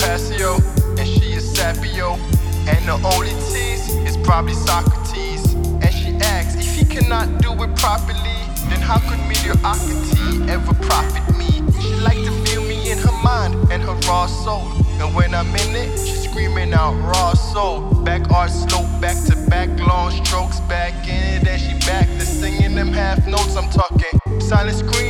Pasio, and she is Sapio. And the only tease is probably Socrates. And she asks, if he cannot do it properly, then how could mediocrity ever profit me? She like to feel me in her mind and her raw soul. And when I'm in it, she's screaming out raw soul. Back arch slope, back to back, long strokes back in it. And she back to singing them half notes I'm talking. Silent scream.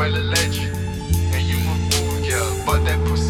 well alleged. And you move, yeah, but that pussy.